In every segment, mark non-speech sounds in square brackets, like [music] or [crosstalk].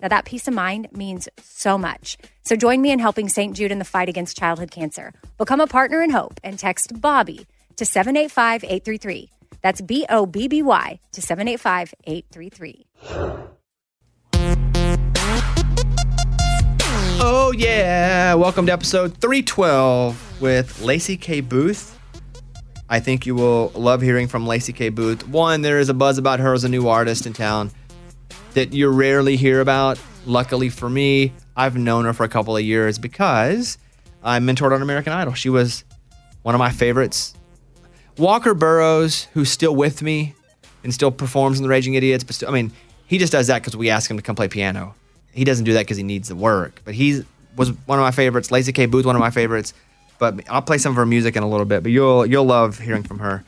Now, that peace of mind means so much. So join me in helping St. Jude in the fight against childhood cancer. Become a partner in hope and text Bobby to 785 833. That's B O B B Y to 785 833. Oh, yeah. Welcome to episode 312 with Lacey K. Booth. I think you will love hearing from Lacey K. Booth. One, there is a buzz about her as a new artist in town that you rarely hear about. Luckily for me, I've known her for a couple of years because I mentored on American Idol. She was one of my favorites. Walker Burrows, who's still with me and still performs in the Raging Idiots, but still, I mean, he just does that because we ask him to come play piano. He doesn't do that because he needs the work. But he was one of my favorites. Lacey K Booth, one of my favorites. But I'll play some of her music in a little bit. But you'll you'll love hearing from her.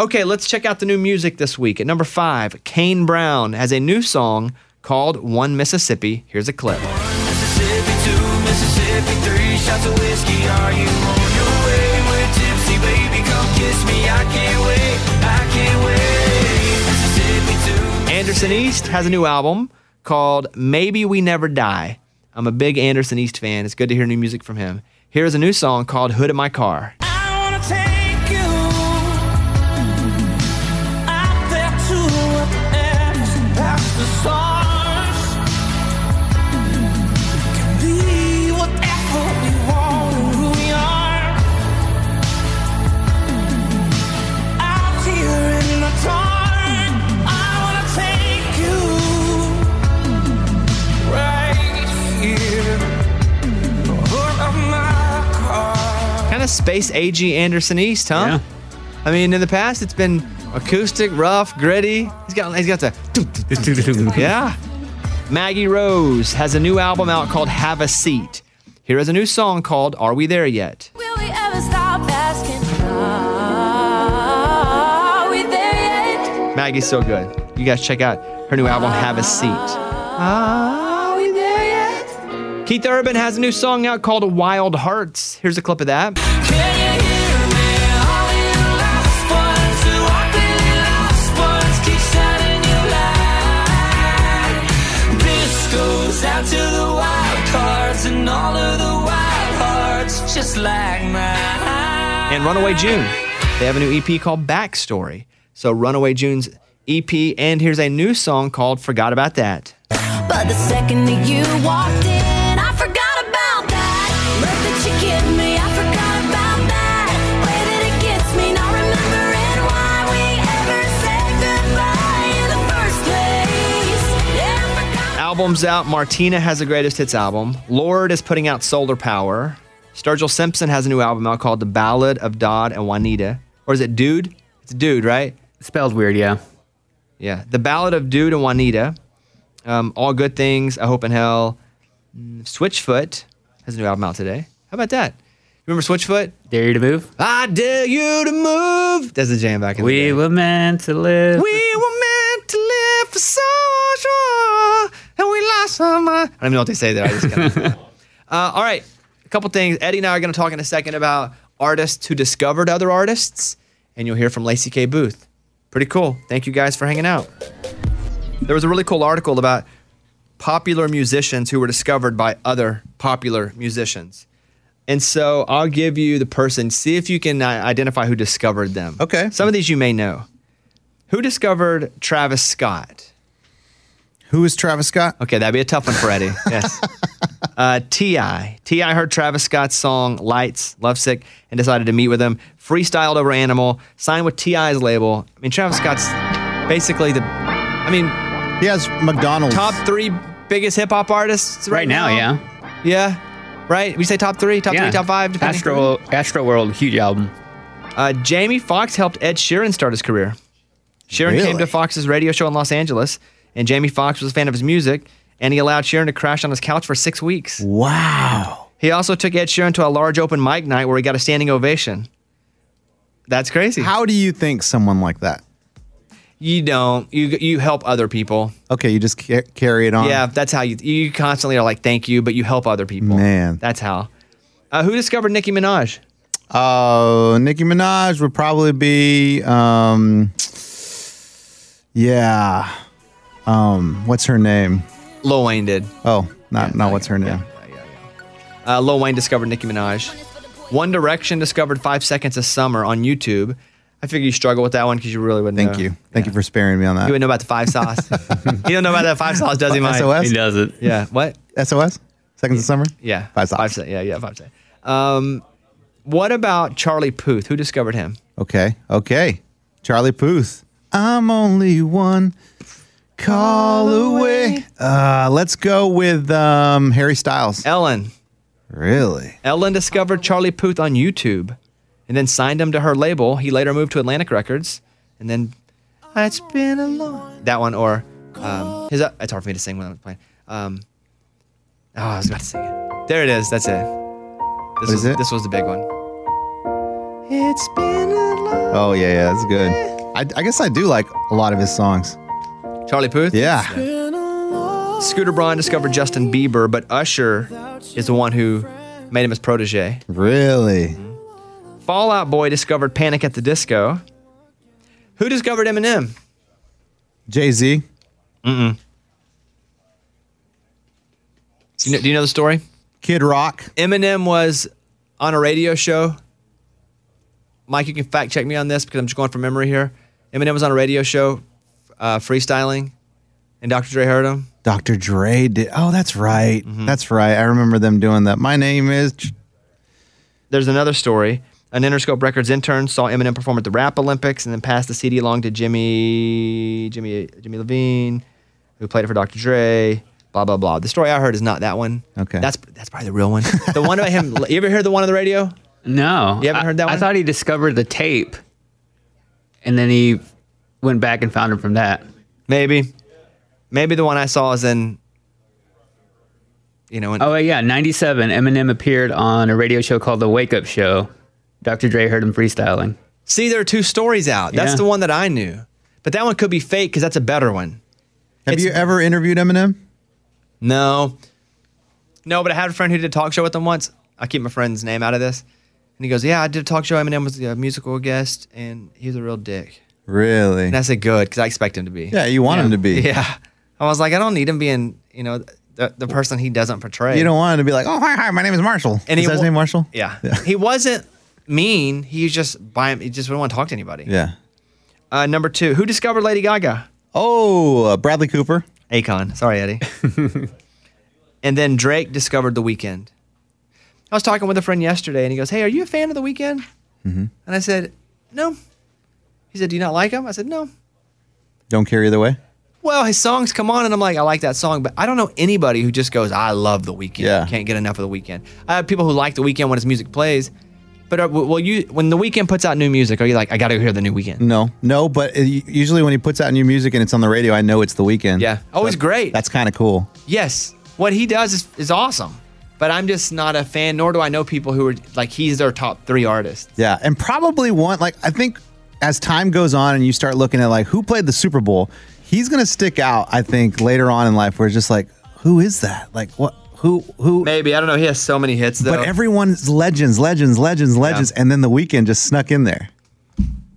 Okay, let's check out the new music this week. At number five, Kane Brown has a new song called One Mississippi. Here's a clip. Mississippi, two, Mississippi, three shots of whiskey. Are you on your way? We're tipsy, baby. Come kiss me. I can't wait. I can't wait. Mississippi, two. Anderson East has a new album called Maybe We Never Die. I'm a big Anderson East fan. It's good to hear new music from him. Here's a new song called Hood of My Car. Car. Kind of space agey Anderson East, huh? I mean, in the past, it's been acoustic, rough, gritty. He's got he's got the [laughs] yeah. Maggie Rose has a new album out called Have a Seat. Here is a new song called Are We There Yet? Will we ever stop asking? Are we there yet? Maggie's so good. You guys check out her new album Have a Seat. Are we there yet? Keith Urban has a new song out called Wild Hearts. Here's a clip of that. Just like mine. and Runaway June. They have a new EP called Backstory. So Runaway June's EP, and here's a new song called Forgot About That. But the second that you walked in, I forgot about that. Love that you give me, I forgot about that. Way that it gets me, not remembering why we ever said goodbye in the first place. Yeah, I forgot. Albums out. Martina has a greatest hits album. Lorde is putting out Solar Power. Sturgill Simpson has a new album out called The Ballad of Dodd and Juanita. Or is it Dude? It's Dude, right? Spelled weird, yeah. Yeah. The Ballad of Dude and Juanita. Um, All Good Things, I Hope in Hell. Mm, Switchfoot has a new album out today. How about that? Remember Switchfoot? Dare you to move? I dare you to move. That's a jam back in the day. We were meant to live. We were meant to live for so long, and we lost some. I don't even know what they say there. I just kind of. [laughs] uh, all right, couple things. Eddie and I are going to talk in a second about artists who discovered other artists, and you'll hear from Lacey K. Booth. Pretty cool. Thank you guys for hanging out. There was a really cool article about popular musicians who were discovered by other popular musicians. And so I'll give you the person, see if you can uh, identify who discovered them. Okay. Some of these you may know. Who discovered Travis Scott? Who is Travis Scott? Okay, that'd be a tough one for Eddie. Yes. [laughs] Uh, T.I. T.I. heard Travis Scott's song Lights, Lovesick, and decided to meet with him. Freestyled over Animal, signed with T.I.'s label. I mean, Travis Scott's basically the, I mean, He has McDonald's. top three biggest hip hop artists right, Right now, yeah. Yeah. Right? We say top three, top yeah. three, top five, depending. Astro, Astro World, huge album. Uh, Jamie Foxx helped Ed Sheeran start his career. Sheeran came to Really? Foxx's radio show in Los Angeles, and Jamie Foxx was a fan of his music, and he allowed Sheeran to crash on his couch for six weeks. Wow. He also took Ed Sheeran to a large open mic night where he got a standing ovation. That's crazy. How do you think someone like that? you don't you you help other people. Okay, you just ca- carry it on. Yeah, that's how you you constantly are like thank you, but you help other people. Man. that's how. Uh, who discovered Nicki Minaj? Uh, Nicki Minaj would probably be, um, yeah. Um, what's her name? Lil Wayne did. Oh, not not what's her name. Uh, Lil Wayne discovered Nicki Minaj. One Direction discovered Five Seconds of Summer on YouTube. I figure you struggle with that one because you really wouldn't. Thank know. you, thank you for sparing me on that. You wouldn't know about the five sauce. [laughs] he don't know about that five sauce, does he, [laughs] Mike? SOS? He does it. Yeah. What? SOS, Seconds of Summer. Yeah. Five sauce. Five, se- yeah, yeah, five. se- Um, what about Charlie Puth? Who discovered him? Okay, okay. Charlie Puth. I'm only one call away. Uh, let's go with um, Harry Styles. Ellen. Really? Ellen discovered Charlie Puth on YouTube and then signed him to her label. He later moved to Atlantic Records and then it's been a long that one or um, his it's hard for me to sing when I'm playing. Um, oh, I was about to sing it. There it is. That's it. This What was is it? this was the big one. It's been a long Oh yeah, yeah, that's good. I, I guess I do like a lot of his songs. Charlie Puth. Yeah. Scooter Braun discovered Justin Bieber, but Usher is the one who made him his protege. Really? Mm-hmm. Fall Out Boy discovered Panic at the Disco. Who discovered Eminem? Jay Z. You know, do you know the story? Kid Rock. Eminem was on a radio show. Mike, you can fact check me on this because I'm just going from memory here. Eminem was on a radio show, uh, freestyling, and Dr. Dre heard him. Dr. Dre did. Oh, that's right. Mm-hmm. That's right. I remember them doing that. My name is. There's another story. An Interscope Records intern saw Eminem perform at the Rap Olympics and then passed the CD along to Jimmy, Jimmy, Jimmy Iovine, who played it for Dr. Dre. Blah blah blah. The story I heard is not that one. Okay. that's that's probably the real one. [laughs] the one about him. You ever hear the one on the radio? No. You haven't I- heard that one. I thought he discovered the tape and then he went back and found him from that. Maybe, maybe the one I saw is in. You know, in, Oh, yeah. 97. Eminem appeared on a radio show called The Wake Up Show. Dr. Dre heard him freestyling. see, there are two stories out. That's Yeah. the one that I knew, but that one could be fake because that's a better one. Have It's- you ever interviewed Eminem? No. No, but I had a friend who did a talk show with him once. I keep my friend's name out of this. And he goes, Yeah, I did a talk show. Eminem was a musical guest, and he was a real dick. Really? And I said, Good, because I expect him to be. yeah, you want him to be. [laughs] Yeah. I was like, I don't need him being, you know, the, the person he doesn't portray. You don't want him to be like, oh, hi, hi, my name is Marshall. And is he that his name Marshall? Yeah. He wasn't mean. He just by him. He just wouldn't want to talk to anybody. Yeah. Uh, number two, who discovered Lady Gaga? Oh, uh, Bradley Cooper. Akon. Sorry, Eddie. [laughs] and then Drake discovered The Weeknd. I was talking with a friend yesterday, and he goes, "Hey, are you a fan of The Weeknd?" Mm-hmm. And I said, "No." He said, "Do you not like him?" I said, "No." Don't care either way. Well, his songs come on, and I'm like, I like that song, but I don't know anybody who just goes, "I love The Weeknd." Yeah. Can't get enough of The Weeknd. I have people who like The Weeknd when his music plays, but uh, well, you when The Weeknd puts out new music, are you like, I got to hear the new Weeknd? No, no, but uh, usually when he puts out new music and it's on the radio, I know it's the Weeknd. Yeah. Oh, he's great. That's kind of cool. Yes, what he does is, is awesome. But I'm just not a fan, nor do I know people who are like he's their top three artists. Yeah, and probably one like I think as time goes on and you start looking at like who played the Super Bowl, he's gonna stick out. I think later on in life where it's just like, who is that? Like what? Who? Who? Maybe I don't know. He has so many hits though. But everyone's legends, legends, legends, legends, and then the Weeknd just snuck in there.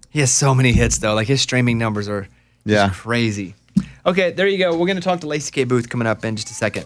he has so many hits though. Like his streaming numbers are just Yeah. crazy. Okay, there you go. We're gonna talk to Lacey K. Booth coming up in just a second.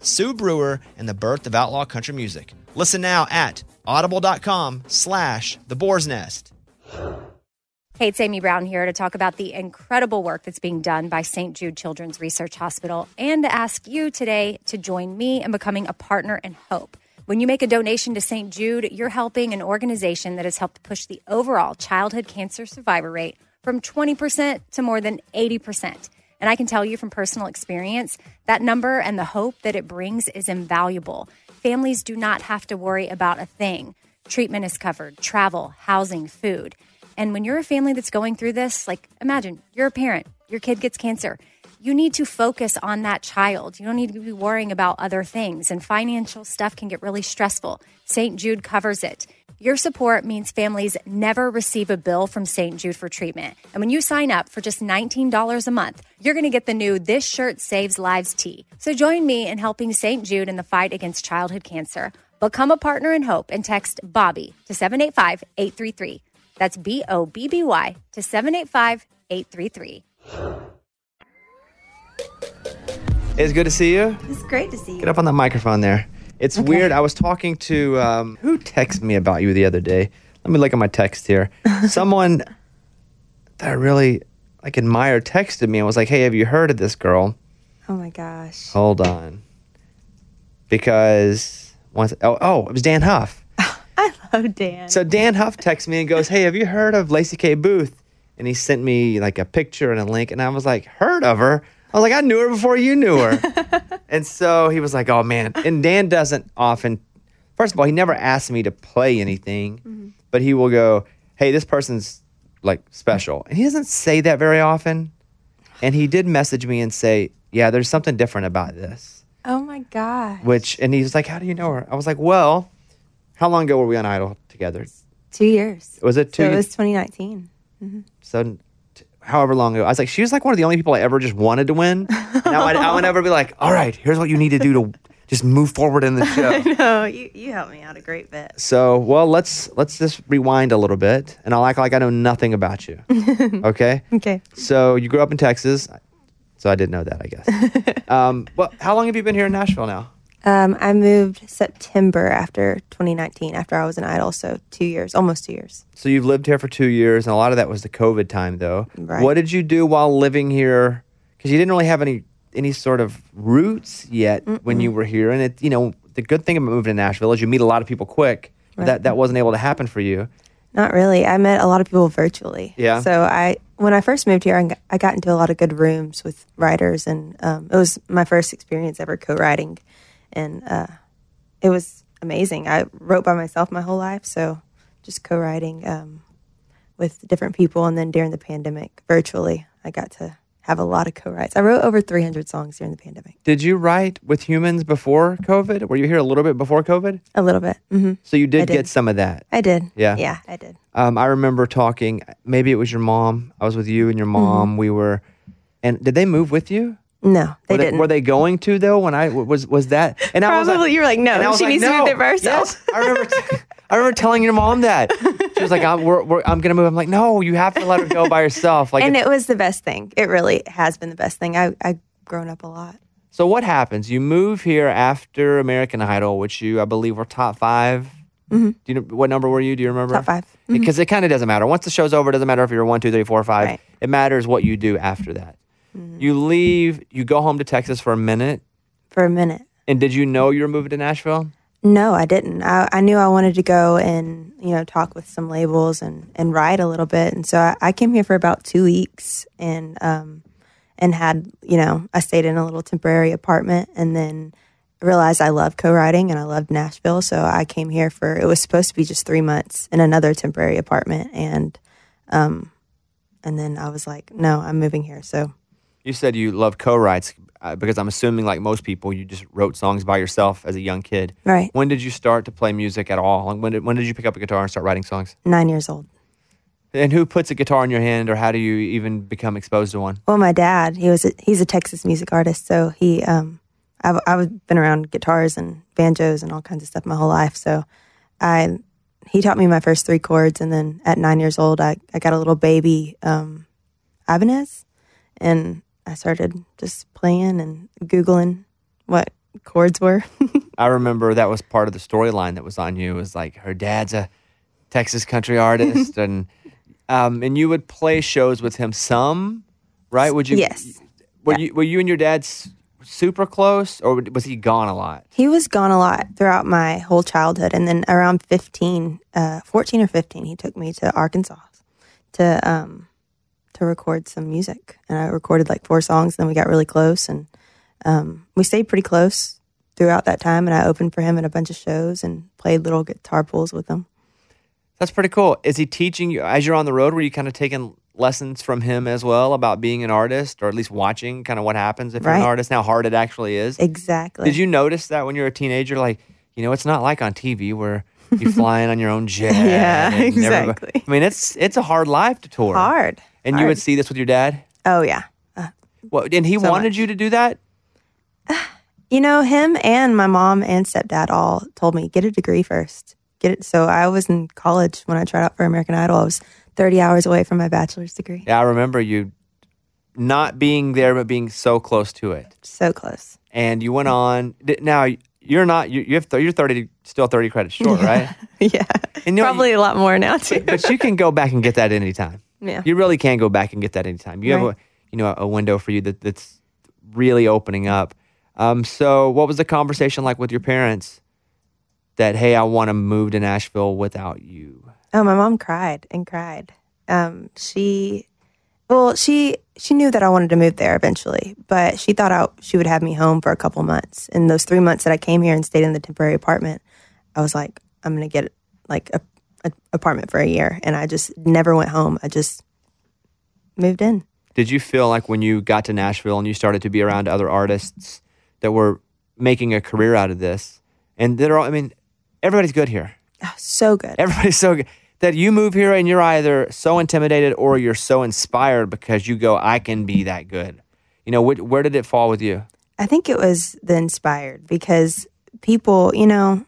Sue Brewer and the birth of outlaw country music. Listen now at audible.com slash the boar's nest. Hey, it's Amy Brown here to talk about the incredible work that's being done by St. Jude Children's Research Hospital and to ask you today to join me in becoming a partner in hope. When you make a donation to St. Jude, you're helping an organization that has helped push the overall childhood cancer survivor rate from 20% to more than 80%. And I can tell you from personal experience, that number and the hope that it brings is invaluable. Families do not have to worry about a thing. Treatment is covered, travel, housing, food. And when you're a family that's going through this, like imagine you're a parent, your kid gets cancer. You need to focus on that child. You don't need to be worrying about other things, and financial stuff can get really stressful. St. Jude covers it. Your support means families never receive a bill from St. Jude for treatment. And when you sign up for just $19 a month, you're going to get the new This Shirt Saves Lives tee. So join me in helping St. Jude in the fight against childhood cancer. Become a partner in hope and text Bobby to 785 833. That's B O B B Y to 785 833. It's good to see you. It's great to see you. Get up on that microphone there. It's weird. I was talking to um, who texted me about you the other day. Let me look at my text here. [laughs] Someone that I really like admire texted me and was like, "Hey, have you heard of this girl?" Oh my gosh. Hold on, because once oh oh it was Dann Huff. [laughs] I love Dan. So Dann Huff texts me and goes, "Hey, have you heard of Lacey K Booth?" And he sent me like a picture and a link, and I was like, "Heard of her?" I was like, "I knew her before you knew her." [laughs] and so he was like, "Oh man!" And Dan doesn't often. First of all, he never asks me to play anything, mm-hmm. but he will go, "Hey, this person's like special," and he doesn't say that very often. And he did message me and say, "Yeah, there's something different about this." oh my God. Which, and he was like, "How do you know her?" I was like, "Well, how long ago were we on Idol together?" Two years. Was it two? So it was 2019. Mm-hmm. so t- however long ago. I was like, she was like one of the only people I ever just wanted to win. And I I would never be like, all right, here's what you need to do to just move forward in the [laughs] show. No, you, you helped me out a great bit. so, well, let's let's just rewind a little bit, and I'll act like I know nothing about you. [laughs] Okay. Okay. So you grew up in Texas. So I didn't know that, I guess. [laughs] um, well, how long have you been here in Nashville now? Um, I moved September after 2019, after I was an idol. So two years, almost two years. So you've lived here for two years, and a lot of that was the COVID time, though. Right. What did you do while living here? Because you didn't really have any any sort of roots yet when you were here, and it you know the good thing about moving to Nashville is you meet a lot of people quick. But That that wasn't able to happen for you. Not really. I met a lot of people virtually. Yeah. So I, when I first moved here, I got, I got into a lot of good rooms with writers, and um, it was my first experience ever co-writing, and uh, it was amazing. I wrote by myself my whole life, so just co-writing um, with different people, and then during the pandemic, virtually, I got to have a lot of co-writes. I wrote over 300 songs during the pandemic. Did you write with humans before COVID? Were you here a little bit before COVID? A little bit. hmm So you did, did. get some of that. I did. Yeah. Yeah, I did. Um, I remember talking. Maybe it was your mom. I was with you and your mom. We were, and did they move with you? No, were they didn't. Were they going to though? When I was was that? And I was like, Probably you were like, no, and I was she like, needs to move there by herself. Yes. I remember. T- I remember telling your mom that she was like, I'm, we're, we're, I'm gonna move. I'm like, no, you have to let her go by herself. Like, and it was the best thing. It really has been the best thing. I I've grown up a lot. so what happens? You move here after American Idol, which you, I believe, were top 5 Do you know what number were you? Do you remember? Mm-hmm. Top 5 Mhm. Because it kind of doesn't matter. Once the show's over, it doesn't matter if you're one, two, three, four, five. Right. It matters what you do after that. Mm-hmm. You leave. You go home to Texas for a minute. for a minute. And did you know you were moving to Nashville? No, I didn't. I, I knew I wanted to go and you know talk with some labels and and write a little bit. And so I, I came here for about two weeks and um and had you know I stayed in a little temporary apartment and then realized I love co-writing and I loved Nashville. So I came here for it was supposed to be just three months in another temporary apartment and um and then I was like, no, I'm moving here. So You said you love co-writes uh, because I'm assuming, like most people, you just wrote songs by yourself as a young kid. right, When did you start to play music at all? Like when did when did you pick up a guitar and start writing songs? nine years old. And who puts a guitar in your hand, or how do you even become exposed to one? Well, my dad, he was a, he's a Texas music artist, so he um I've I've been around guitars and banjos and all kinds of stuff my whole life. So I he taught me my first three chords, and then at nine years old, I I got a little baby um Ibanez, and I started just playing and googling what chords were. [laughs] I remember that was part of the storyline that was on you. It was like her dad's a Texas country artist, [laughs] and um, and you would play shows with him some, right? Would you? yes, Were you were you and your dad super close, or was he gone a lot? he was gone a lot throughout my whole childhood, and then around 15, uh, 14 or fifteen, he took me to Arkansas to um to record some music, and I recorded like four songs. Then we got really close, and um, we stayed pretty close throughout that time. And I opened for him at a bunch of shows and played little guitar pulls with him. That's pretty cool. Is he teaching you as you're on the road? Were you kind of taking lessons from him as well about being an artist, or at least watching kind of what happens if you're an artist, how hard it actually is? Exactly. Did you notice that when you were a teenager? Like, you know, it's not like on TV where you're flying on your own [laughs] jet. Yeah, exactly. I mean, it's it's a hard life to tour. hard? And you would see this with your dad. Oh yeah. Uh, well, and he So wanted much. you to do that. [sighs] You know, him and my mom and stepdad all told me get a degree first. Get it. So I was in college when I tried out for American Idol. I was 30 hours away from my bachelor's degree. Yeah, I remember you not being there, but being so close to it. So close. And you went on. Now you're not. You, you have. th- You're thirty. Still thirty credits short, [laughs] right? yeah. And you know, Probably a lot more now too. but you can go back and get that anytime. Yeah. You really can't go back and get that anytime. You have a you know a window for you that, that's really opening up. Um, so what was the conversation like with your parents? That hey, I want to move to Nashville without you. Oh, my mom cried and cried. Um, she, well, she she knew that I wanted to move there eventually, but she thought out she would have me home for a couple months. In those three months that I came here and stayed in the temporary apartment, I was like, I'm gonna get like a apartment for a year, and I just never went home. I just moved in. Did you feel like when you got to Nashville and you started to be around other artists that were making a career out of this, and they're all, I mean, everybody's good here. Oh, so good. Everybody's so good that you move here and you're either so intimidated or you're so inspired because you go, I can be that good. You know, wh- where did it fall with you? I think it was the inspired because people, you know,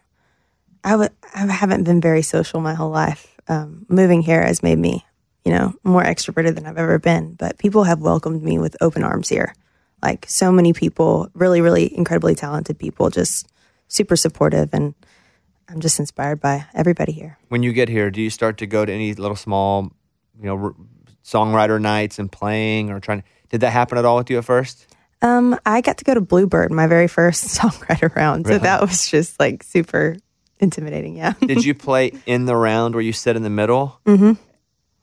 I w- I haven't been very social my whole life. Um, moving here has made me, you know, more extroverted than I've ever been. But people have welcomed me with open arms here. Like so many people, really, really incredibly talented people, just super supportive. And I'm just inspired by everybody here. When you get here, do you start to go to any little small, you know, r- songwriter nights and playing or trying? Did that happen at all with you at first? Um, I got to go to Bluebird, my very first [laughs] songwriter round. Really? So that was just like super intimidating. Yeah. Did you [laughs] play in the round where you sit in the middle? Mhm.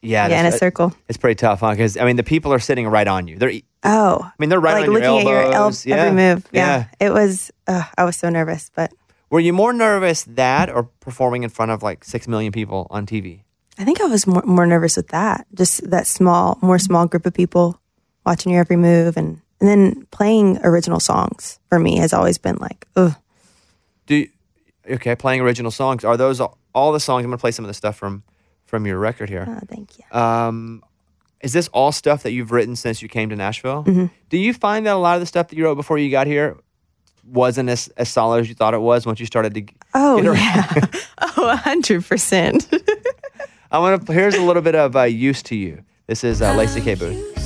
Yeah, yeah, in a circle. It's pretty tough, huh? Because I mean, the people are sitting right on you. They're, oh, I mean, they're right like on your looking at your elbows. yeah. every move. Yeah. yeah. It was, uh, I was so nervous, but Were you more nervous that or performing in front of like six million people on TV? I think I was more, more nervous with that. Just that small, more small group of people watching your every move, and and then playing original songs for me has always been like, ugh. Do you, okay, playing original songs. Are those all, all the songs? I'm gonna play some of the stuff from from your record here. Oh, thank you. Um, is this all stuff that you've written since you came to Nashville? Mm-hmm. Do you find that a lot of the stuff that you wrote before you got here wasn't as, as solid as you thought it was once you started to? Oh get yeah, [laughs] oh a hundred percent. [laughs] I want to. Here's a little bit of uh, "Used to You." This is uh, Lacey K. Booth.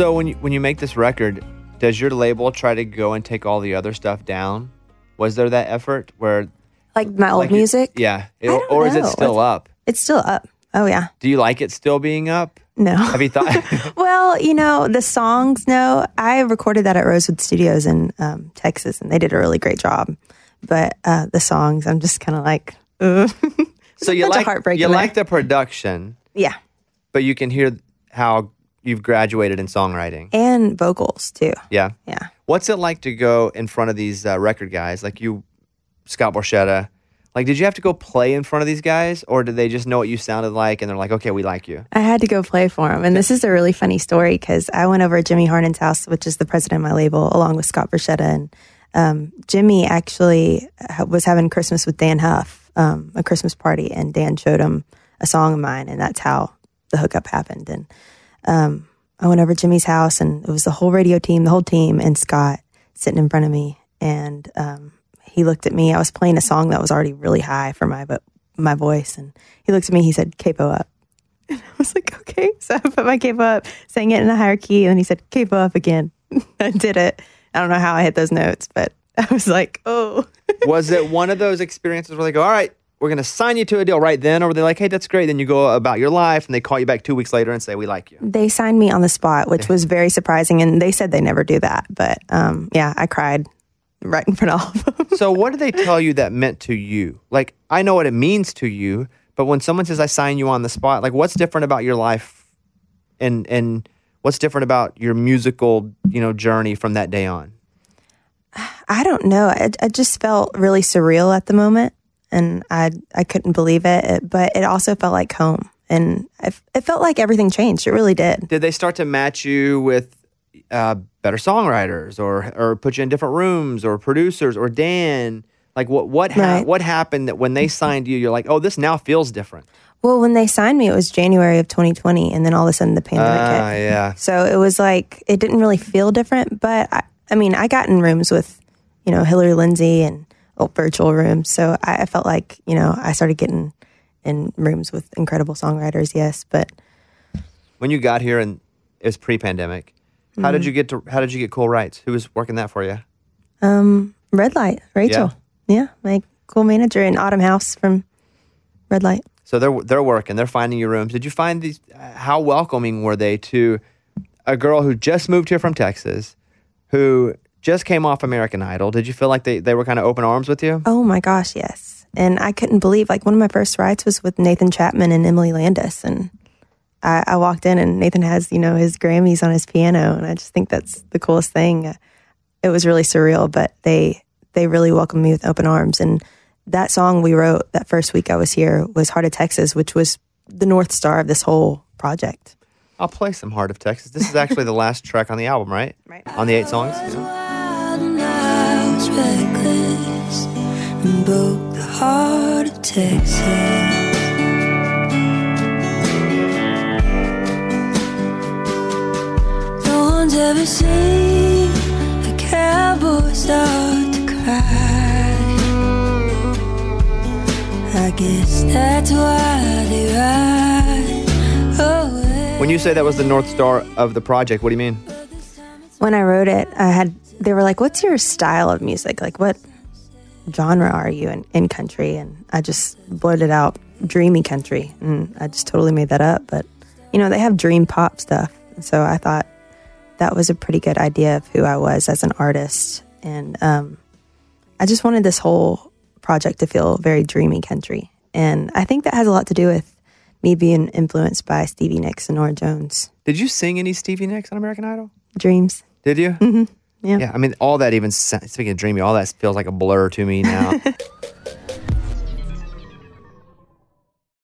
So when you when you make this record, does your label try to go and take all the other stuff down? Was there that effort where like my old like, music, Yeah, It- I don't or is it know. still up? it's still up. Oh yeah, Do you like it still being up? no. Have you thought? [laughs] Well, you know, the songs, no, I recorded that at Rosewood Studios in um, Texas, and they did a really great job. But uh, the songs, I'm just kind of like, [laughs] so you like heartbreak you there. like the production, yeah, but you can hear how you've graduated in songwriting. and vocals too. Yeah. Yeah. What's it like to go in front of these uh, record guys like you, Scott Borchetta? Like, did you have to go play in front of these guys, or did they just know what you sounded like and they're like, okay, we like you? I had to go play for them. And this is a really funny story because I went over to Jimmy Harnen's house, which is the president of my label, along with Scott Borchetta. And um, Jimmy actually was having Christmas with Dann Huff, um, a Christmas party, and Dan showed him a song of mine. And that's how the hookup happened. And um, I went over Jimmy's house, and it was the whole radio team, the whole team, and Scott sitting in front of me. And um, he looked at me. I was playing a song that was already really high for my, vo- my voice. And he looked at me, he said, Capo up. [laughs] And I was like, okay. [laughs] So I put my capo up, sang it in a higher key, and then he said, capo up again. [laughs] I did it. I don't know how I hit those notes, but I was like, oh. Was it one of those experiences where they go, all right, we're going to sign you to a deal right then, or were they like, hey, that's great? Then you go about your life and they call you back two weeks later and say, we like you. They signed me on the spot, which was very surprising, and they said they never do that. But um, yeah, I cried right in front of them. so [laughs] what did they tell you that meant to you? Like, I know what it means to you, but when someone says, I sign you on the spot, like, what's different about your life and, and, What's different about your musical, you know, journey from that day on? [sighs] I don't know. I, I just felt really surreal at the moment, and I I couldn't believe it. it- But it also felt like home, and I, it felt like everything changed. It really did. Did they start to match you with uh, better songwriters, or or put you in different rooms, or producers, or Dan? Like what what ha- Right. what happened that when they signed you, you're like, oh, this now feels different. Well, when they signed me, it was January of 2020, and then all of a sudden the pandemic Ah, hit. yeah. So it was like it didn't really feel different. But I, I mean, I got in rooms with, you know, Hillary Lindsey and virtual rooms. So I, I felt like you know I started getting in rooms with incredible songwriters. Yes, but When you got here and it was pre-pandemic, how Mm-hmm. did you get to how did you get co-writes? Who was working that for you? um, Red Light, Rachel, yeah, my cool manager in Autumn House from Red Light. So they're they're working, they're finding your rooms. Did you find these? How welcoming were they to a girl who just moved here from Texas, who just came off American Idol? Did you feel like they, they were kind of open arms with you? Oh my gosh, yes. And I couldn't believe like one of my first rides was with Nathan Chapman and Emily Landis, and I, I walked in and Nathan has you know his Grammys on his piano, and I just think that's the coolest thing. It was really surreal, but they they really welcomed me with open arms. And that song we wrote that first week I was here was Heart of Texas, which was the north star of this whole project. I'll play some Heart of Texas. This is actually the last track on the album, right? Right. On the eight songs. Yeah. Wild and I was reckless and broke the heart of Texas. No one's ever seen a cowboy start to cry. I guess that's why they ride away. When you say that was the North Star of the project, what do you mean? when I wrote it, I had they were like, "What's your style of music? Like, what genre are you in, in country?" And I just blurted out "dreamy country," and I just totally made that up. But you know, they have dream pop stuff. So I thought that was a pretty good idea of who I was as an artist. And um, I just wanted this whole project to feel very dreamy country. And I think that has a lot to do with me being influenced by Stevie Nicks and Norah Jones. Did you sing any Stevie Nicks on American Idol? Dreams. Did you? Mm-hmm. Yeah. Yeah. I mean, all that even speaking of dreamy, all that feels like a blur to me now. [laughs]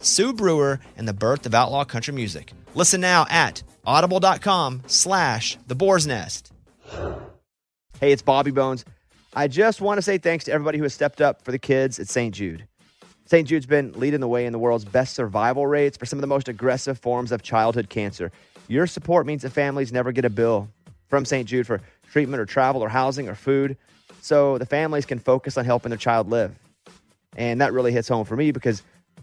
Sue Brewer and the birth of outlaw country music. Listen now at audible.com slash the boar's nest. Hey, it's Bobby Bones. I just want to say thanks to everybody who has stepped up for the kids at St. Jude. St. Jude's been leading the way in the world's best survival rates for some of the most aggressive forms of childhood cancer. Your support means that families never get a bill from St. Jude for treatment or travel or housing or food, so the families can focus on helping their child live. And that really hits home for me because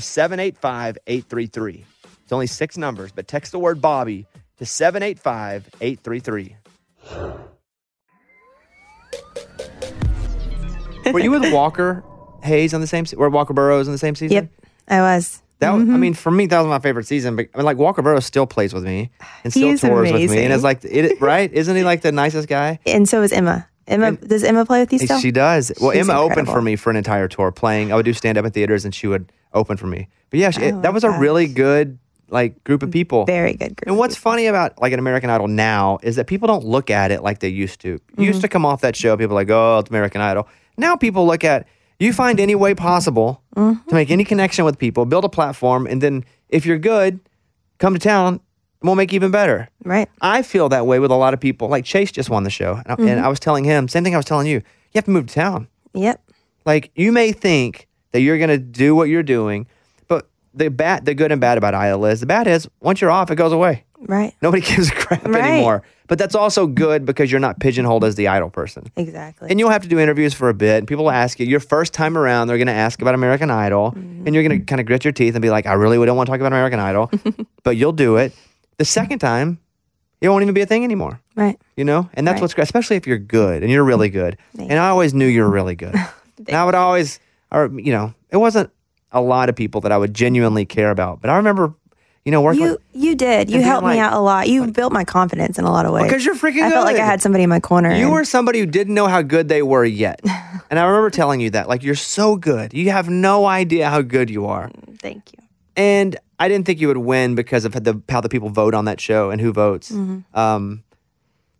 to 785 833. It's only six numbers, but text the word Bobby to 785 833. Were you with [laughs] Walker Hayes on the same? Or Walker Burrows in the same season? Yep, I was. That was, I mm-hmm. mean, for me, that was my favorite season. But I mean, like Walker Burrows still plays with me and still tours with me, and it's like, it, [laughs] right? Isn't he like the nicest guy? And so is Emma. Emma does Emma play with you still? She does. Well, She's Emma opened for me for an entire tour, playing. I would do stand up at theaters, and she would open for me. But yeah, she, it- that love was a really good like group of people. Very good group. And what's funny about like an American Idol now is that people don't look at it like they used to. Mm-hmm. Used to come off that show, people like, oh, it's American Idol. Now people look at you find any way possible Mm-hmm. to make any connection with people, build a platform, and then if you're good, come to town, we'll make even better. Right. I feel that way with a lot of people. Like Chayce just won the show, and Mm-hmm. and I was telling him same thing I was telling you. You have to move to town. Yep. Like you may think that you're gonna do what you're doing, but the bad, the good and bad about Idol is the bad is once you're off, it goes away. Right. Nobody [laughs] gives a crap Right. anymore. But that's also good because you're not pigeonholed as the idol person. Exactly. And you'll have to do interviews for a bit. And people will ask you, your first time around, they're going to ask about American Idol. Mm-hmm. And you're going to kind of grit your teeth and be like, I really don't want to talk about American Idol. [laughs] but you'll do it. The second time, it won't even be a thing anymore. right. You know? And that's Right. what's great, especially if you're good and you're really [laughs] good. Thank and I always knew you were really good. and I would always, or, you know, it wasn't a lot of people that I would genuinely care about. But I remember, you know, working You with, you did. You helped like- me out a lot. You built my confidence in a lot of ways. Because you're freaking I felt like I had somebody in my corner. You and- were somebody who didn't know how good they were yet. [laughs] and I remember telling you that. Like, you're so good. You have no idea how good you are. Thank you. And I didn't think you would win because of the, how the people vote on that show and who votes. Mm-hmm. Um,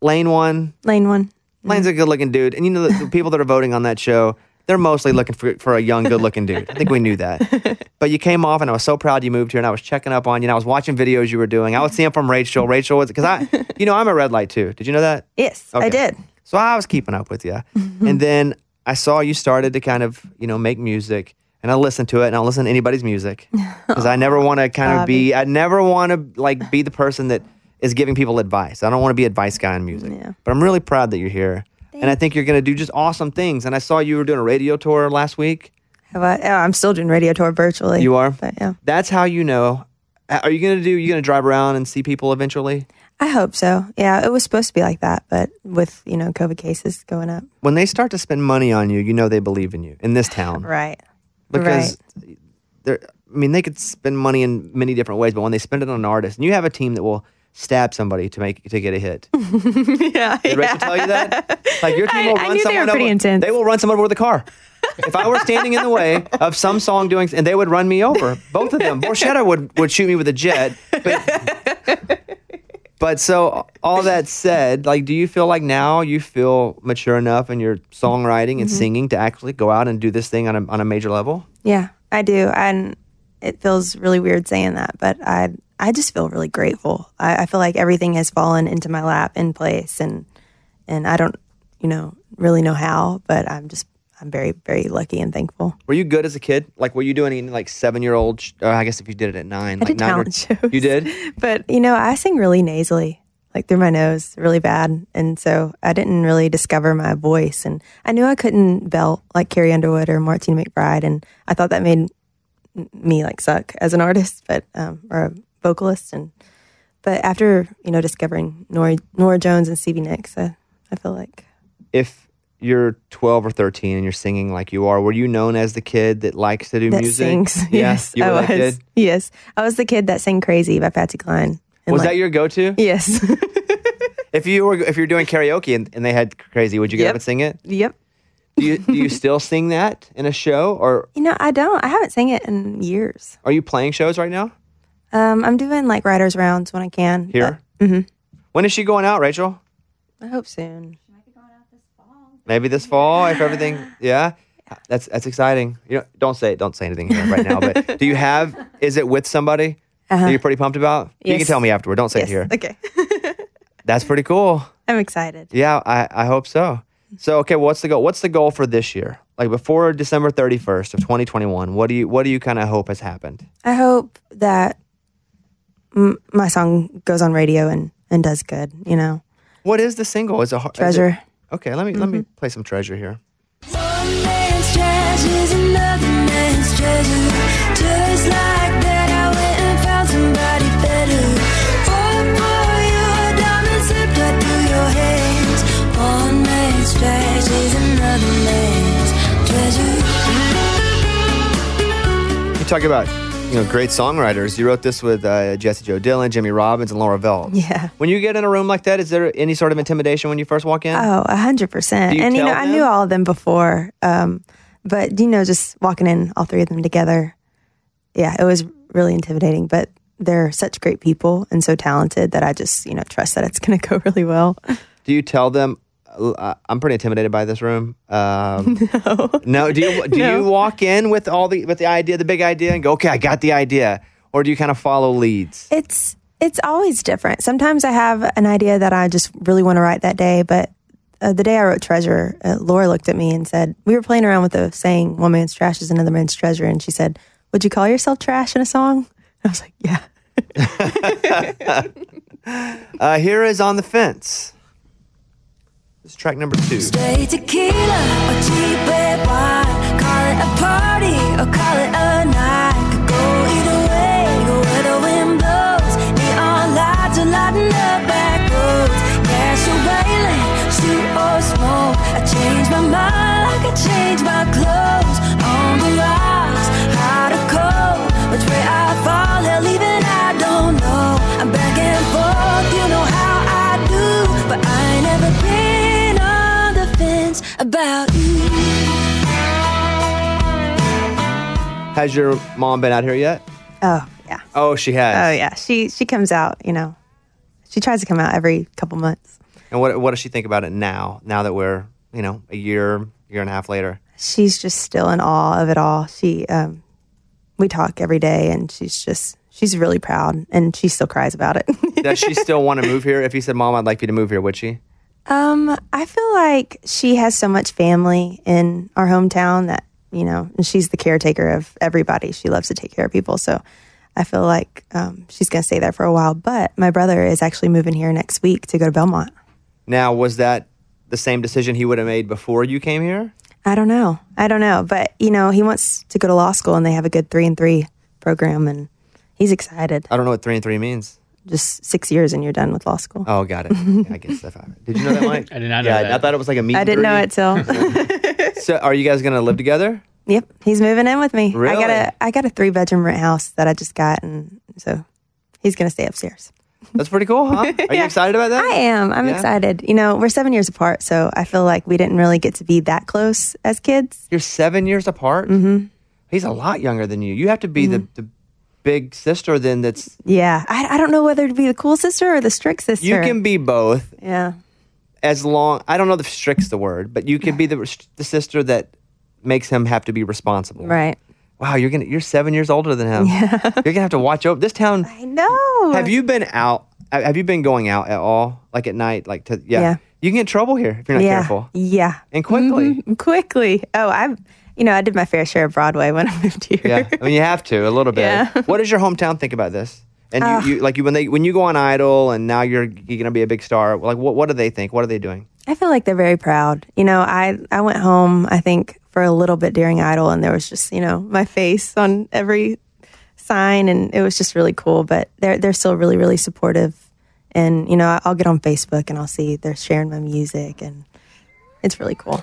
Laine won. Laine one. Laine's a good looking dude. And you know, the, the people that are voting on that show, they're mostly looking for, for a young, good looking dude. I think we knew that. [laughs] But you came off, and I was so proud you moved here, and I was checking up on you, and I was watching videos you were doing. I would see them from Rachel. Rachel was, because I, you know, I'm a red light too. Did you know that? Yes, Okay. I did. So I was keeping up with you. Mm-hmm. and then I saw you started to kind of, you know, make music. And I listened to it and I'll listen to anybody's music. [laughs] Because I never want to kind of be, I never want to like be the person that is giving people advice. I don't want to be advice guy in music. Yeah. But I'm really proud that you're here. And I think you're going to do just awesome things. And I saw you were doing a radio tour last week. Have I, I'm still doing radio tour virtually. You are? But yeah, That's how you know. Are you going to do, you going to drive around and see people eventually? I hope so. Yeah, it was supposed to be like that, but with, you know, COVID cases going up. When they start to spend money on you, you know they believe in you in this town. Right. because they're I mean they could spend money in many different ways, but when they spend it on an artist, and you have a team that will stab somebody to make to get a hit. [laughs] Did yeah. Rachel tell you that? Like your team I- will I run knew they someone were pretty over. intense. They will run someone over with a car. if I were standing in the way of some song doing, and they would run me over, both of them. Borchetta would would shoot me with a jet. But, but so all that said, like, do you feel like now you feel mature enough in your songwriting Mm-hmm. and singing to actually go out and do this thing on a on a major level? Yeah, I do. And it feels really weird saying that, but I I just feel really grateful. I, I feel like everything has fallen into my lap in place and and I don't, you know, really know how, but I'm just I'm very, very lucky and thankful. Were you good as a kid? Like, were you doing any like seven year old? Sh- I guess if you did it at nine, I like did nine or- talent shows. You did. [laughs] But you know, I sing really nasally, like through my nose, really bad. And so I didn't really discover my voice. And I knew I couldn't belt like Carrie Underwood or Martina McBride. And I thought that made me like suck as an artist, but um, or a vocalist. And but after you know discovering Norah, Norah Jones and Stevie Nicks, I, I feel like If you're 12 or 13 and you're singing like you are, were you known as the kid that likes to do that music? sings. [laughs] Yes, you were I was. Yes, I was the kid that sang "Crazy" by Patsy Cline. Was like- that your go-to? Yes. [laughs] If you were if you're doing karaoke and, and they had crazy, would you get Yep. up and sing it? yep. Do you do you still sing that in a show or [laughs] You know, I don't. I haven't sang it in years. are you playing shows right now Um, I'm doing like writers rounds when I can. here? Mhm. When is she going out, Rachel? I hope soon. She might be going out this fall. Maybe this fall if everything. [laughs] Yeah, that's that's exciting. You know, don't say don't say anything here right now. But [laughs] do you have? Is it with somebody? Uh-huh. That you're pretty pumped about? You can tell me afterward. Don't say Yes. it here. Okay. [laughs] That's pretty cool. I'm excited. Yeah, I, I hope so. So okay, what's the goal? What's the goal for this year? Like before December 31st of 2021, what do you what do you kind of hope has happened? I hope that m- my song goes on radio and, and does good, you know. What is the single? Is it har- is it- Treasure. okay, let me let me mm-hmm. play some treasure here. One man's treasure is another man's treasure. Just like that, I went and found somebody better. One for you, a diamond slipped right through your hands. One man's treasure is another man's treasure. You talk about you know great songwriters. You wrote this with uh, Jessie Jo Dillon, Jimmy Robbins, and Laura Veltz. Yeah. When you get in a room like that, is there any sort of intimidation when you first walk in? Oh, a hundred percent. Do you And you know, tell I knew all of them before. Um, but you know, just walking in all three of them together, yeah, it was really intimidating. But they're such great people and so talented that I just, you know, trust that it's gonna [laughs] go really well. Do you tell them? Uh, I'm pretty intimidated by this room. Um, [laughs] no. No. Do you [laughs] do you walk in with all the with the idea, the big idea, and go, okay, I got the idea, or do you kind of follow leads? It's it's always different. Sometimes I have an idea that I just really want to write that day, but uh, the day I wrote Treasure, uh, Laura looked at me and said, "We were playing around with the saying one man's trash is another man's treasure," and she said, "Would you call yourself trash in a song?" I was like, "Yeah." [laughs] Uh, here is on the fence. This is track number two. Straight tequila or cheap red wine. Call it a party or call it a night. Could go either way, go where the wind blows. Neon lights are lighting up back roads. Cash or shoot or smoke. I change my mind like I change my clothes. About you. Has your mom been out here yet? Oh yeah. Oh, she has. Oh yeah. She she comes out. You know, she tries to come out every couple months. And what what does she think about it now? Now that we're you know a year year and a half later? she's just still in awe of it all. She, um, we talk every day, and she's just she's really proud, and she still cries about it. Does she [laughs] still want to move here? If you said, "Mom, I'd like you to move here," would she? Um, I feel like she has so much family in our hometown that you know, and she's the caretaker of everybody. She loves to take care of people, so. I feel like um, she's going to stay there for a while, but my brother is actually moving here next week to go to Belmont. Now, was that the same decision he would have made before you came here? I don't know. I don't know. But, you know, he wants to go to law school and they have a good three and three program and he's excited. I don't know what three and three means. Just six years and you're done with law school. Oh, got it. [laughs] Yeah, I guess that. Did you know that, Mike? I did not know yeah, that. I thought it was like a meet. I didn't know it till. [laughs] [laughs] So, are you guys gonna live together? yep. He's moving in with me. I got Really? a I got a three bedroom rent house that I just got and so he's gonna stay upstairs. That's pretty cool, huh? Are you excited about that? I am. I'm Yeah. excited. You know, we're seven years apart, so I feel like we didn't really get to be that close as kids. You're seven years apart. Mm-hmm. He's a lot younger than you. You have to be the, the big sister then. That's Yeah. I, I don't know whether to be the cool sister or the strict sister. you can be both Yeah. as long. I don't know if strict's the word, but you can be the the sister that makes him have to be responsible. Right. Wow, you're gonna you're seven years older than him. yeah. [laughs] You're gonna have to watch over this town. I know. Have you been out? Have you been going out at all, like at night, like to yeah? Yeah. You can get in trouble here if you're not yeah. careful Yeah. and quickly. Mhm. Quickly. Oh, I, you know, I did my fair share of Broadway when I moved here. Yeah, I mean you have to a little bit. Yeah. What does your hometown think about this? And you, uh. you like you when they when you go on Idol and now you're you're gonna be a big star. Like what what do they think? What are they doing? I feel like they're very proud. You know, I I went home. I think for a little bit during Idol, and there was just you know my face on every sign, and it was just really cool. But they're they're still really really supportive, and you know I'll get on Facebook and I'll see they're sharing my music, and it's really cool.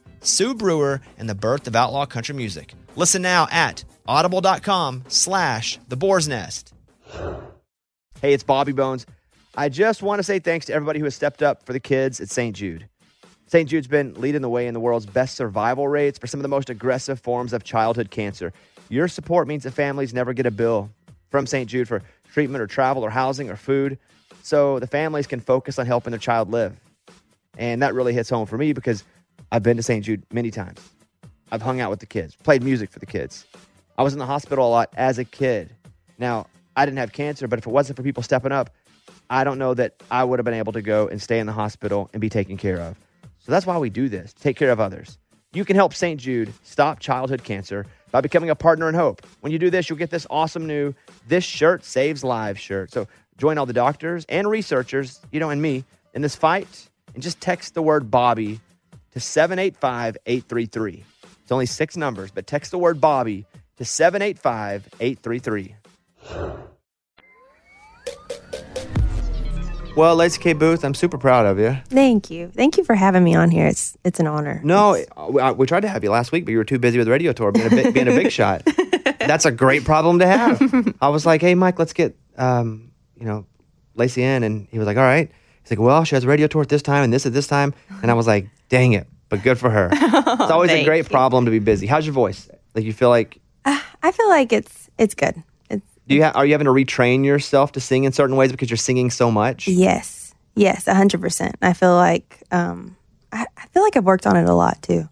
Sue Brewer and the birth of outlaw country music. Listen now at audible.com slash the boar's nest. Hey, it's Bobby Bones. I just want to say thanks to everybody who has stepped up for the kids at St. Jude. St. Jude's been leading the way in the world's best survival rates for some of the most aggressive forms of childhood cancer. Your support means that families never get a bill from St. Jude for treatment or travel or housing or food, so the families can focus on helping their child live. And that really hits home for me because I've been to St. Jude many times. I've hung out with the kids, played music for the kids. I was in the hospital a lot as a kid. Now, I didn't have cancer, but if it wasn't for people stepping up, I don't know that I would have been able to go and stay in the hospital and be taken care of. So that's why we do this, take care of others. You can help St. Jude stop childhood cancer by becoming a partner in hope. When you do this, you'll get this awesome new This Shirt Saves Lives shirt. So join all the doctors and researchers, you know, and me in this fight and just text the word Bobby to 785 833. It's only six numbers, but text the word Bobby to 785 833. Well, Lacey K. Booth, I'm super proud of you. Thank you. Thank you for having me on here. It's it's an honor. No, we, I- we tried to have you last week, but you were too busy with the radio tour being a, big, being a big shot. [laughs] That's a great problem to have. I was like, hey, Mike, let's get, um, you know, Lacey in. And he was like, all right. He's like, well, she has a radio tour at this time and this at this time. And I was like, dang it. But good for her. [laughs] it's always a great you. problem to be busy. How's your voice? Like you feel like I feel like it's it's good. It's do you ha- are you having to retrain yourself to sing in certain ways because you're singing so much? yes, yes, a hundred percent. I feel like um, I, I feel like I've worked on it a lot too.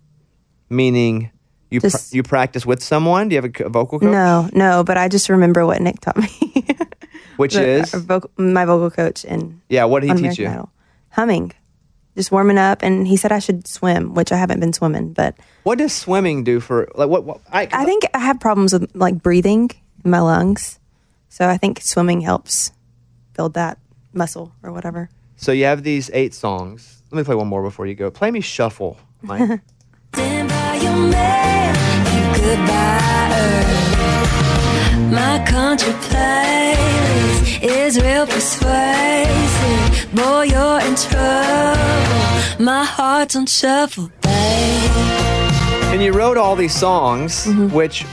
Meaning you pr- Just- you practice with someone? Do you have a, vocal coach? No, no, but I just remember what Nick taught me. [laughs] Which The- uh, is vocal, my vocal coach and yeah. What did he teach you? Idol. Humming, just warming up, and he said I should swim, which I haven't been swimming, but What does swimming do for like what? what I, I think I have problems with like breathing in my lungs, so I think swimming helps build that muscle or whatever. so. You have these eight songs. Let me play one more before you go. Play me shuffle, Mike. [laughs] My country playlist is real persuasive. Boy, you're in trouble. My heart's on shuffle, babe. and you wrote all these songs, Mm-hmm. which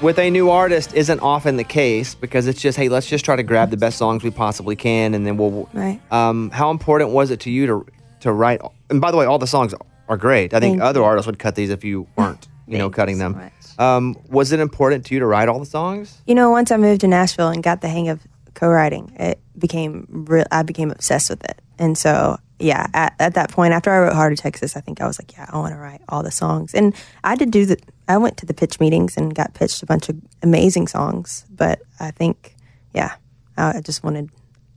with a new artist isn't often the case because it's just hey, let's just try to grab the best songs we possibly can, and then we'll. Right. Um, how important was it to you to to write? And by the way, all the songs are great. I think Thank other you. artists would cut these if you weren't, you know, you cutting so them. much. Um, was it important to you to write all the songs? You know, once I moved to Nashville and got the hang of co-writing, it became real. I became obsessed with it, and so yeah, at, at that point, after I wrote "Heart of Texas," I think I was like, yeah, I want to write all the songs, and I did do the. I went to the pitch meetings and got pitched a bunch of amazing songs, but I think, yeah, I I just wanted.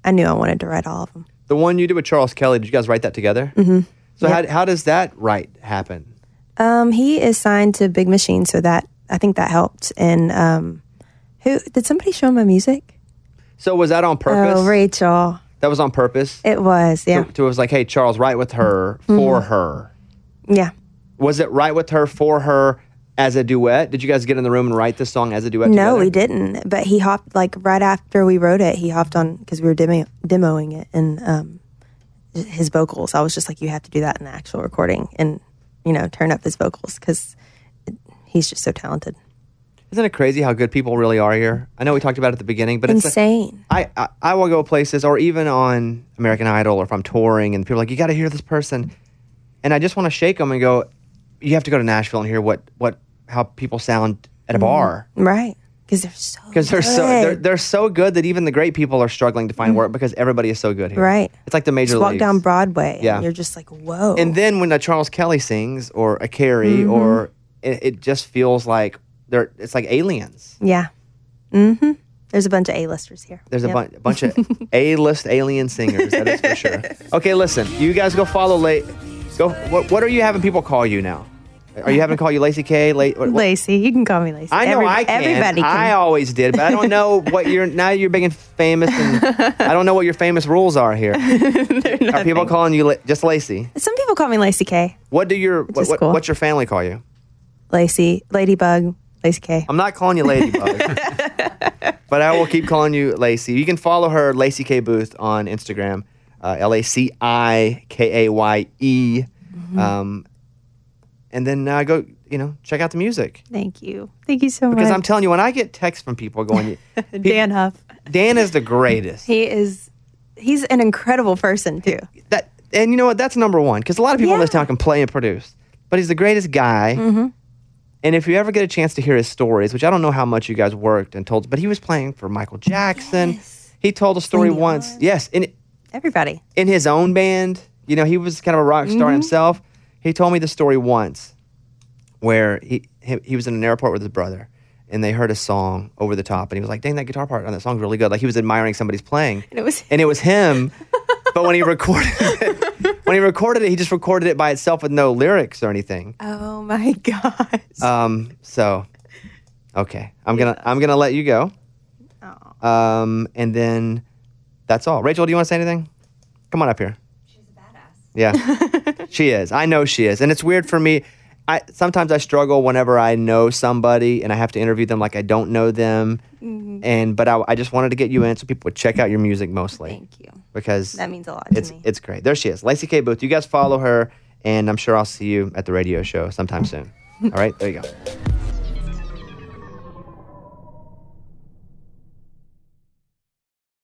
I knew I wanted to write all of them. The one you did with Charles Kelley, did you guys write that together? Mm-hmm. So how, how does that write happen? Um, he is signed to Big Machine, so that I think that helped. And um, who did somebody show my music? So was that on purpose? Oh, Rachel. That was on purpose. It was, yeah, So, so it was like, hey, Charles, write with her for her. yeah. Was it write with her for her as a duet? Did you guys get in the room and write this song as a duet? No, together? we didn't. But he hopped like right after we wrote it. He hopped on because we were demo- demoing it and um, his vocals. I was just like, you have to do that in the actual recording and you know turn up his vocals because he's just so talented. Isn't it crazy how good people really are here? I know we talked about it at the beginning, but it's Insane. I, I I will go places or even on American Idol or if I'm touring and people are like, you got to hear this person, and I just want to shake them and go, you have to go to Nashville and hear what what how people sound at a bar right? Because they're so because they're so they're, good. they're so good that even the great people are struggling to find work because everybody is so good here. Right. It's like the major just walk leagues. down Broadway. Yeah. and you're just like, whoa. And then when a Charles Kelley sings or a Carrie Mm-hmm. or it, it just feels like they're it's like aliens. yeah, mm-hmm. There's a bunch of A-listers here. There's a, Yep. bun- a bunch of [laughs] A-list alien singers. That is for sure. Okay, listen. You guys go follow late. Go. What, what are you having people call you now? Are you having to call you Lacey K? Late. What, what- Lacey. You can call me Lacey. I know Every- I can. Everybody can. I always did, but I don't know [laughs] what you're now. You're big and famous, and I don't know what your famous rules are here. [laughs] are people calling you La- just Lacey? Some people call me Lacey K. What do your what, cool. what's your family call you? Lacey, Ladybug, Lacey K. I'm not calling you Ladybug, [laughs] but I will keep calling you Lacey. You can follow her, Lacey K Booth, on Instagram, uh, L A C I K A Y E. Mm-hmm. Um, and then uh, go, you know, check out the music. Thank you. Thank you so much. Because I'm telling you, when I get texts from people going, [laughs] Dann Huff. Dann is the greatest. He is, he's an incredible person too. that, and you know what? That's number one. Because a lot of people in this town can play and produce, but he's the greatest guy. Mm-hmm. And if you ever get a chance to hear his stories, which I don't know how much you guys worked and told, but he was playing for Michael Jackson. Yes. He told a story once. Yes, in Everybody. in his own band. You know, he was kind of a rock Mm-hmm. star himself. He told me the story once where he, he he was in an airport with his brother and they heard a song over the top and he was like, "Dang, that guitar part on that song's really good." Like he was admiring somebody's playing. And it was- and it was him. [laughs] but when he recorded it, [laughs] when he recorded it, he just recorded it by itself with no lyrics or anything. Oh my gosh. Um, so okay, I'm gonna I'm gonna let you go. Oh. Um, and then that's all. Rachel, do you want to say anything? Come on up here. She's a badass. Yeah, [laughs] she is. I know she is, and it's weird for me. I sometimes I struggle whenever I know somebody and I have to interview them like I don't know them. mm-hmm. And but I, I just wanted to get you in so people would check out your music mostly Thank you. Because That means a lot to it's me. it's great. There she is, Lacey K Booth. You guys follow her, and I'm sure I'll see you at the radio show sometime soon. [laughs] All right, there you go.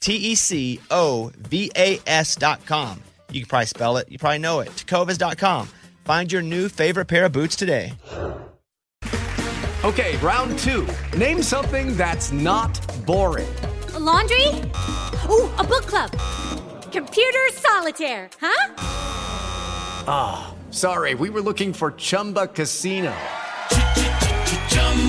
T E C O V A com. You can probably spell it, you probably know it. dot com. Find your new favorite pair of boots today. Okay, round two. Name something that's not boring. A laundry? Ooh, a book club. Computer solitaire, huh? Ah, sorry, we were looking for Chumba Casino.